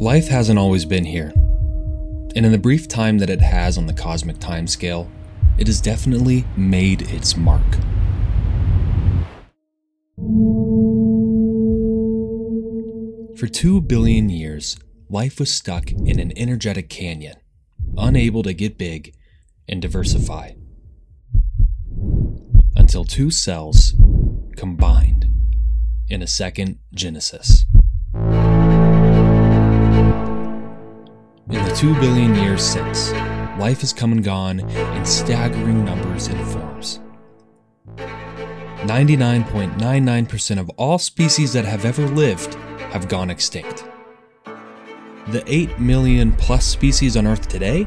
Life hasn't always been here. And in the brief time that it has on the cosmic timescale, it has definitely made its mark. For two billion years, life was stuck in an energetic canyon, unable to get big and diversify. Until two cells combined in a second Genesis. The two billion years since, life has come and gone in staggering numbers and forms. 99.99% of all species that have ever lived have gone extinct. The 8 million plus species on Earth today,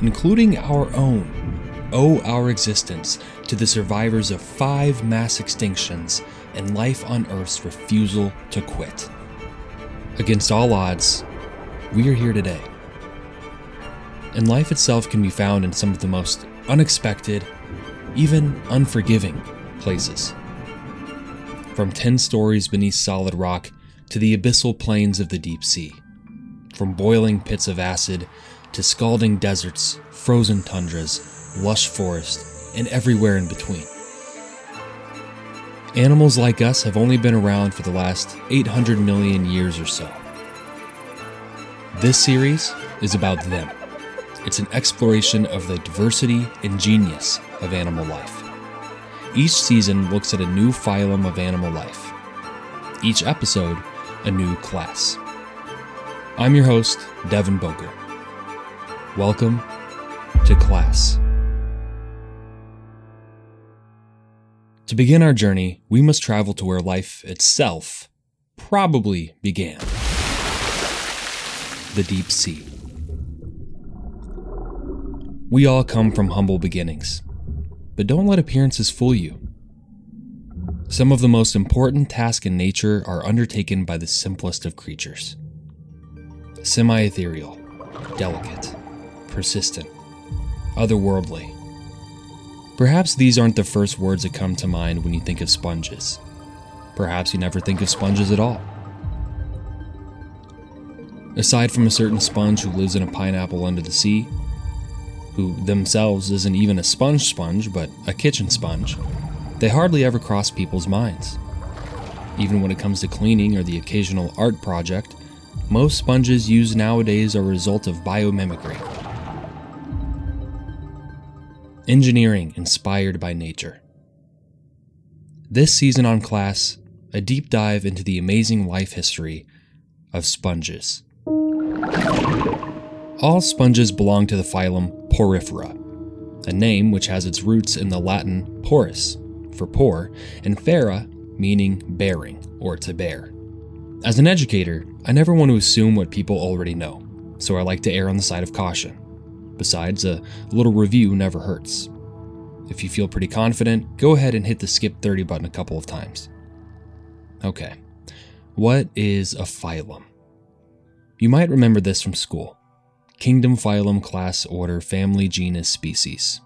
including our own, owe our existence to the survivors of five mass extinctions and life on Earth's refusal to quit. Against all odds, we are here today. And life itself can be found in some of the most unexpected, even unforgiving places. From 10 stories beneath solid rock to the abyssal plains of the deep sea. From boiling pits of acid to scalding deserts, frozen tundras, lush forests, and everywhere in between. Animals like us have only been around for the last 800 million years or so. This series is about them. It's an exploration of the diversity and genius of animal life. Each season looks at a new phylum of animal life. Each episode, a new class. I'm your host, Devin Boger. Welcome to class. To begin our journey, we must travel to where life itself probably began the deep sea. We all come from humble beginnings, but don't let appearances fool you. Some of the most important tasks in nature are undertaken by the simplest of creatures semi ethereal, delicate, persistent, otherworldly. Perhaps these aren't the first words that come to mind when you think of sponges. Perhaps you never think of sponges at all. Aside from a certain sponge who lives in a pineapple under the sea, who themselves isn't even a sponge sponge but a kitchen sponge, they hardly ever cross people's minds. Even when it comes to cleaning or the occasional art project, most sponges used nowadays are a result of biomimicry engineering inspired by nature. This season on Class, a deep dive into the amazing life history of sponges. All sponges belong to the phylum Porifera, a name which has its roots in the Latin porus, for pore, and fera, meaning bearing or to bear. As an educator, I never want to assume what people already know, so I like to err on the side of caution. Besides, a little review never hurts. If you feel pretty confident, go ahead and hit the skip 30 button a couple of times. Okay, what is a phylum? You might remember this from school Kingdom, phylum, class, order, family, genus, species.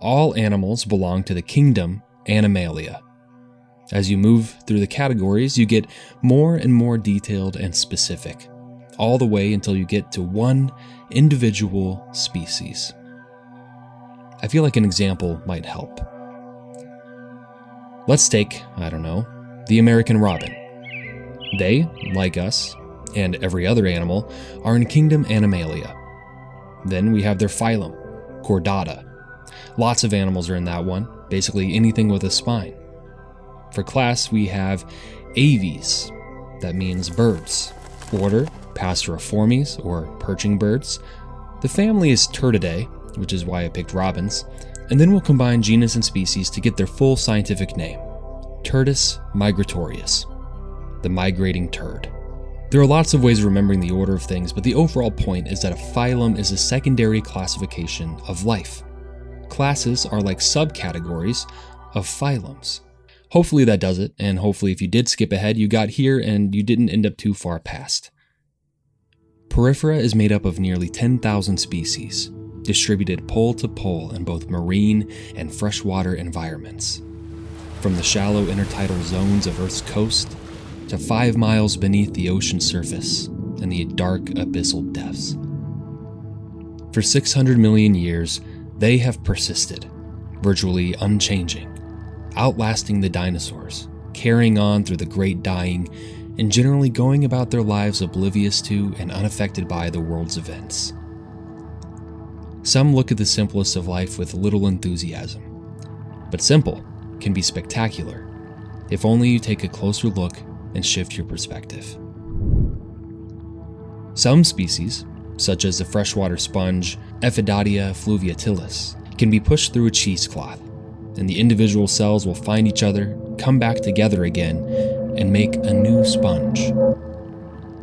All animals belong to the kingdom Animalia. As you move through the categories, you get more and more detailed and specific all the way until you get to one individual species. I feel like an example might help. Let's take, I don't know, the American robin. They, like us, and every other animal, are in kingdom Animalia. Then we have their phylum, Chordata. Lots of animals are in that one, basically anything with a spine. For class, we have Aves, that means birds. Order, Passeriformes, or perching birds. The family is Turdidae, which is why I picked robins. And then we'll combine genus and species to get their full scientific name Turdus migratorius, the migrating turd. There are lots of ways of remembering the order of things, but the overall point is that a phylum is a secondary classification of life. Classes are like subcategories of phylums. Hopefully that does it, and hopefully if you did skip ahead, you got here and you didn't end up too far past. Porifera is made up of nearly 10,000 species, distributed pole to pole in both marine and freshwater environments. From the shallow intertidal zones of Earth's coast to five miles beneath the ocean surface, and the dark abyssal depths. For 600 million years, they have persisted, virtually unchanging, outlasting the dinosaurs, carrying on through the great dying, and generally going about their lives oblivious to and unaffected by the world's events. Some look at the simplest of life with little enthusiasm, but simple can be spectacular if only you take a closer look and shift your perspective. Some species, such as the freshwater sponge Ephydatia fluviatilis, can be pushed through a cheesecloth, and the individual cells will find each other, come back together again, and make a new sponge.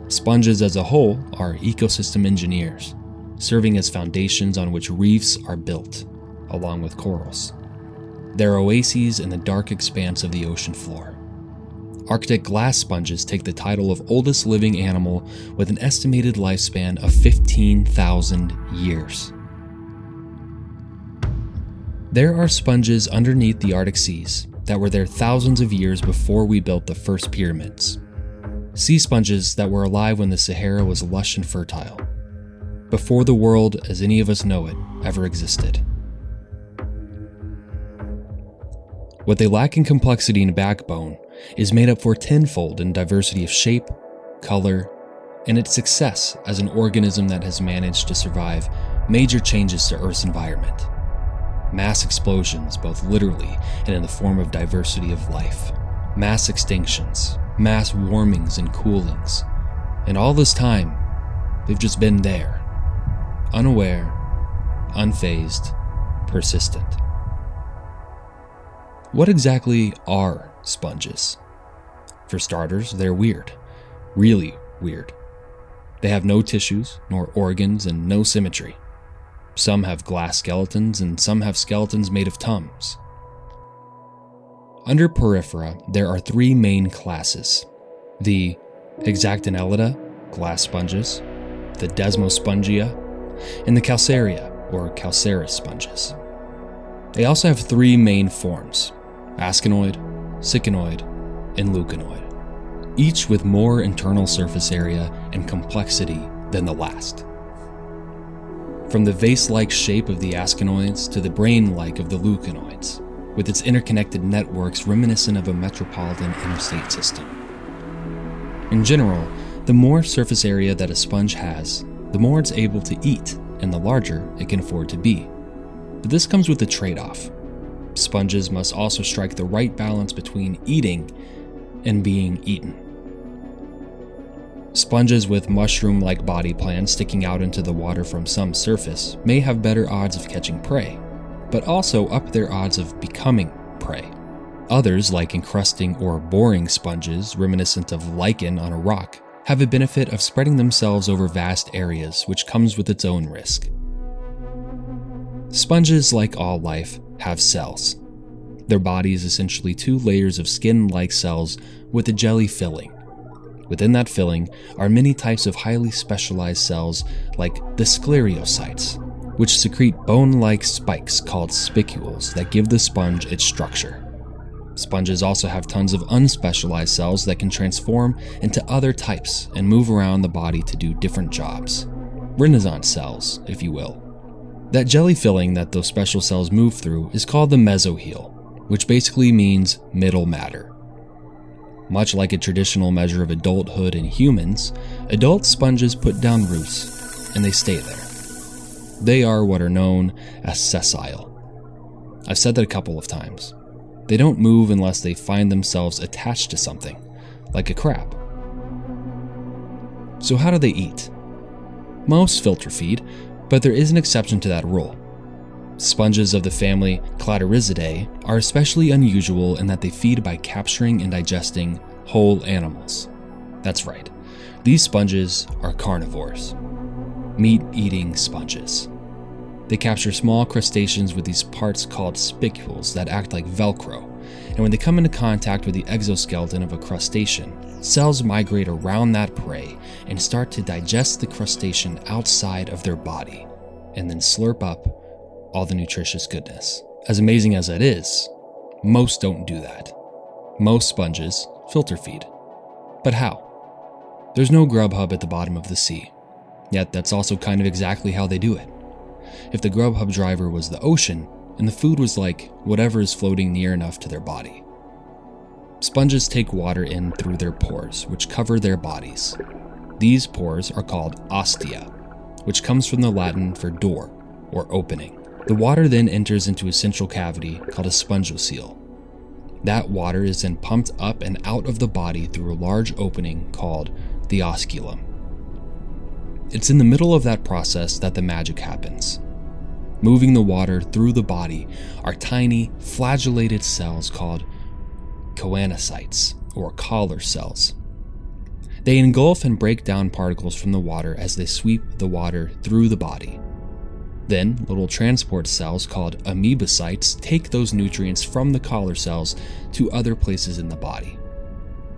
Sponges as a whole are ecosystem engineers, serving as foundations on which reefs are built, along with corals. They're oases in the dark expanse of the ocean floor. Arctic glass sponges take the title of oldest living animal with an estimated lifespan of 15,000 years. There are sponges underneath the Arctic seas that were there thousands of years before we built the first pyramids. Sea sponges that were alive when the Sahara was lush and fertile, before the world as any of us know it ever existed. What they lack in complexity and backbone is made up for tenfold in diversity of shape, color, and its success as an organism that has managed to survive major changes to Earth's environment. Mass explosions, both literally and in the form of diversity of life, mass extinctions, mass warmings and coolings. And all this time, they've just been there, unaware, unfazed, persistent. What exactly are sponges? For starters, they're weird. Really weird. They have no tissues, nor organs, and no symmetry. Some have glass skeletons, and some have skeletons made of tums. Under Porifera, there are three main classes the Hexactinellida, glass sponges, the Demospongiae, and the Calcarea, or calcareous sponges. They also have three main forms asconoid, syconoid, and leuconoid, each with more internal surface area and complexity than the last. From the vase like shape of the asconoids to the brain like of the leuconoids, with its interconnected networks reminiscent of a metropolitan interstate system. In general, the more surface area that a sponge has, the more it's able to eat, and the larger it can afford to be. But this comes with a trade off. Sponges must also strike the right balance between eating and being eaten. Sponges with mushroom like body plans sticking out into the water from some surface may have better odds of catching prey, but also up their odds of becoming prey. Others, like encrusting or boring sponges reminiscent of lichen on a rock, have a benefit of spreading themselves over vast areas, which comes with its own risk. Sponges, like all life, have cells. Their body is essentially two layers of skin like cells with a jelly filling. Within that filling are many types of highly specialized cells like the sclerocytes, which secrete bone like spikes called spicules that give the sponge its structure. Sponges also have tons of unspecialized cells that can transform into other types and move around the body to do different jobs. Renaissance cells, if you will. That jelly filling that those special cells move through is called the mesohyl, which basically means middle matter. Much like a traditional measure of adulthood in humans, adult sponges put down roots and they stay there. They are what are known as sessile. I've said that a couple of times. They don't move unless they find themselves attached to something, like a crab. So, how do they eat? Most filter feed, but there is an exception to that rule. Sponges of the family Cladorhizidae are especially unusual in that they feed by capturing and digesting whole animals. That's right, these sponges are carnivores, meat eating sponges. They capture small crustaceans with these parts called spicules that act like Velcro, and when they come into contact with the exoskeleton of a crustacean, cells migrate around that prey and start to digest the crustacean outside of their body, and then slurp up all the nutritious goodness. As amazing as that is, most don't do that. Most sponges filter feed. But how? There's no Grubhub at the bottom of the sea, yet that's also kind of exactly how they do it. If the Grubhub driver was the ocean, and the food was like whatever is floating near enough to their body. Sponges take water in through their pores, which cover their bodies. These pores are called ostia, which comes from the Latin for door or opening. The water then enters into a central cavity called a spongocoel. That water is then pumped up and out of the body through a large opening called the osculum. It's in the middle of that process that the magic happens. Moving the water through the body are tiny, flagellated cells called choanocytes, or collar cells. They engulf and break down particles from the water as they sweep the water through the body. Then, little transport cells called amoebocytes take those nutrients from the collar cells to other places in the body.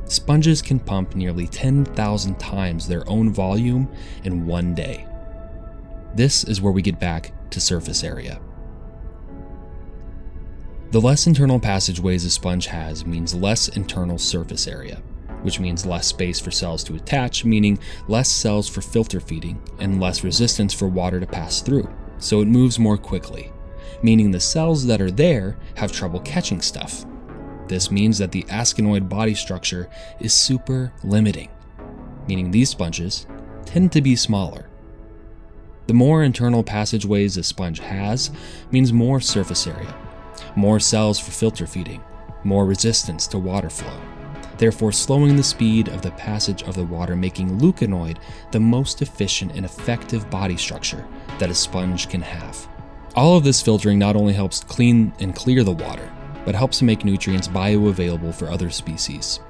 Sponges can pump nearly 10,000 times their own volume in one day. This is where we get back to surface area. The less internal passageways a sponge has means less internal surface area, which means less space for cells to attach, meaning less cells for filter feeding, and less resistance for water to pass through, so it moves more quickly, meaning the cells that are there have trouble catching stuff. This means that the asconoid body structure is super limiting, meaning these sponges tend to be smaller. The more internal passageways a sponge has means more surface area, more cells for filter feeding, more resistance to water flow, therefore slowing the speed of the passage of the water, making leuconoid the most efficient and effective body structure that a sponge can have. All of this filtering not only helps clean and clear the water, but helps to make nutrients bioavailable for other species.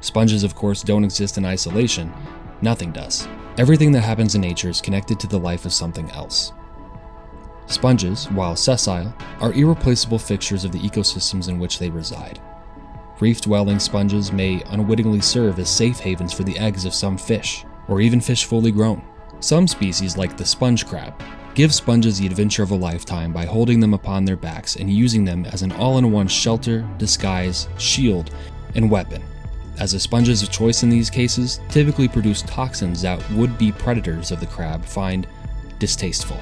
Sponges, of course, don't exist in isolation, nothing does. Everything that happens in nature is connected to the life of something else. Sponges, while sessile, are irreplaceable fixtures of the ecosystems in which they reside. Reef dwelling sponges may unwittingly serve as safe havens for the eggs of some fish, or even fish fully grown. Some species, like the sponge crab, give sponges the adventure of a lifetime by holding them upon their backs and using them as an all in one shelter, disguise, shield, and weapon as the sponges of choice in these cases typically produce toxins that would be predators of the crab find distasteful.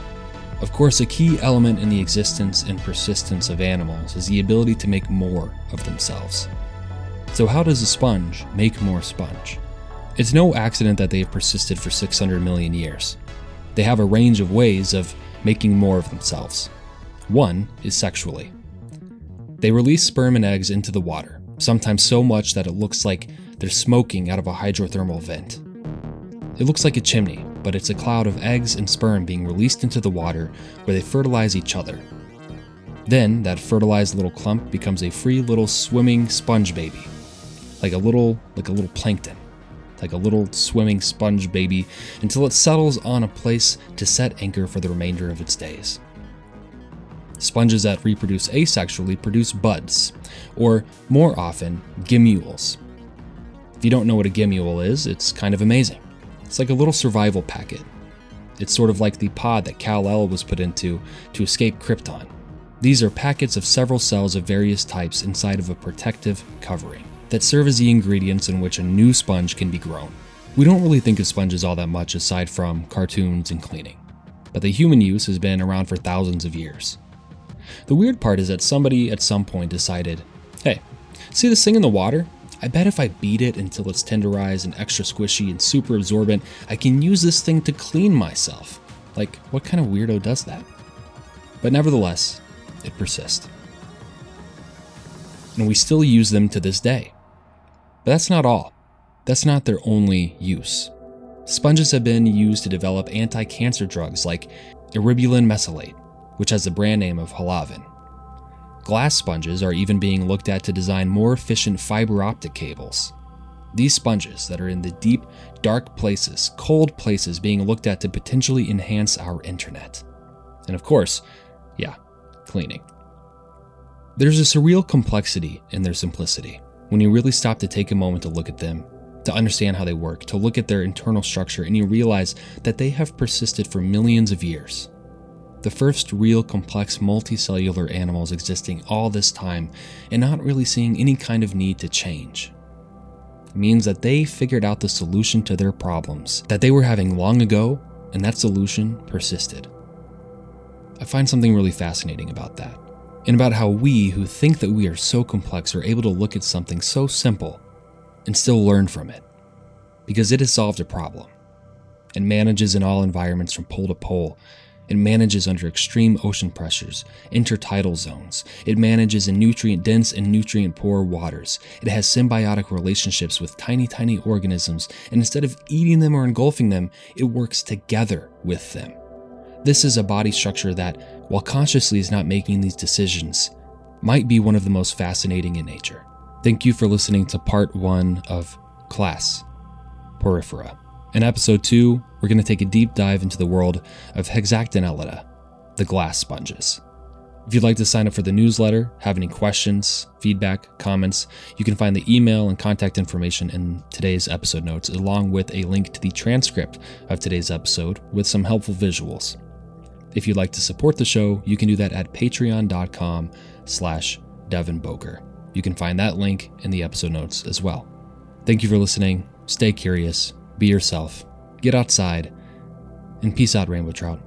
Of course, a key element in the existence and persistence of animals is the ability to make more of themselves. So, how does a sponge make more sponge? It's no accident that they have persisted for 600 million years. They have a range of ways of making more of themselves. One is sexually. They release sperm and eggs into the water, sometimes so much that it looks like they're smoking out of a hydrothermal vent. It looks like a chimney, but it's a cloud of eggs and sperm being released into the water where they fertilize each other. Then, that fertilized little clump becomes a free little swimming sponge baby, like a little like a little plankton, like a little swimming sponge baby until it settles on a place to set anchor for the remainder of its days. Sponges that reproduce asexually produce buds, or more often, gemmules. If you don't know what a gemmule is, it's kind of amazing. It's like a little survival packet. It's sort of like the pod that Kal-El was put into to escape Krypton. These are packets of several cells of various types inside of a protective covering that serve as the ingredients in which a new sponge can be grown. We don't really think of sponges all that much aside from cartoons and cleaning, but the human use has been around for thousands of years. The weird part is that somebody at some point decided hey, see this thing in the water? I bet if I beat it until it's tenderized and extra squishy and super absorbent, I can use this thing to clean myself. Like, what kind of weirdo does that? But nevertheless, it persists. And we still use them to this day. But that's not all. That's not their only use. Sponges have been used to develop anti cancer drugs like eribulin mesylate, which has the brand name of Halaven. Glass sponges are even being looked at to design more efficient fiber optic cables. These sponges that are in the deep, dark places, cold places, being looked at to potentially enhance our internet. And of course, yeah, cleaning. There's a surreal complexity in their simplicity when you really stop to take a moment to look at them, to understand how they work, to look at their internal structure, and you realize that they have persisted for millions of years the first real complex multicellular animals existing all this time and not really seeing any kind of need to change. means that they figured out the solution to their problems that they were having long ago, and that solution persisted. I find something really fascinating about that, and about how we who think that we are so complex are able to look at something so simple and still learn from it, because it has solved a problem. and manages in all environments from pole to pole it manages under extreme ocean pressures, intertidal zones. It manages in nutrient dense and nutrient poor waters. It has symbiotic relationships with tiny, tiny organisms, and instead of eating them or engulfing them, it works together with them. This is a body structure that, while consciously is not making these decisions, might be one of the most fascinating in nature. Thank you for listening to part one of Class Porifera. In episode 2, we're going to take a deep dive into the world of Hexactinellida, the glass sponges. If you'd like to sign up for the newsletter, have any questions, feedback, comments, you can find the email and contact information in today's episode notes, along with a link to the transcript of today's episode with some helpful visuals. If you'd like to support the show, you can do that at patreon.com slash Devin Boker. You can find that link in the episode notes as well. Thank you for listening. Stay curious be yourself, get outside, and peace out, rainbow trout.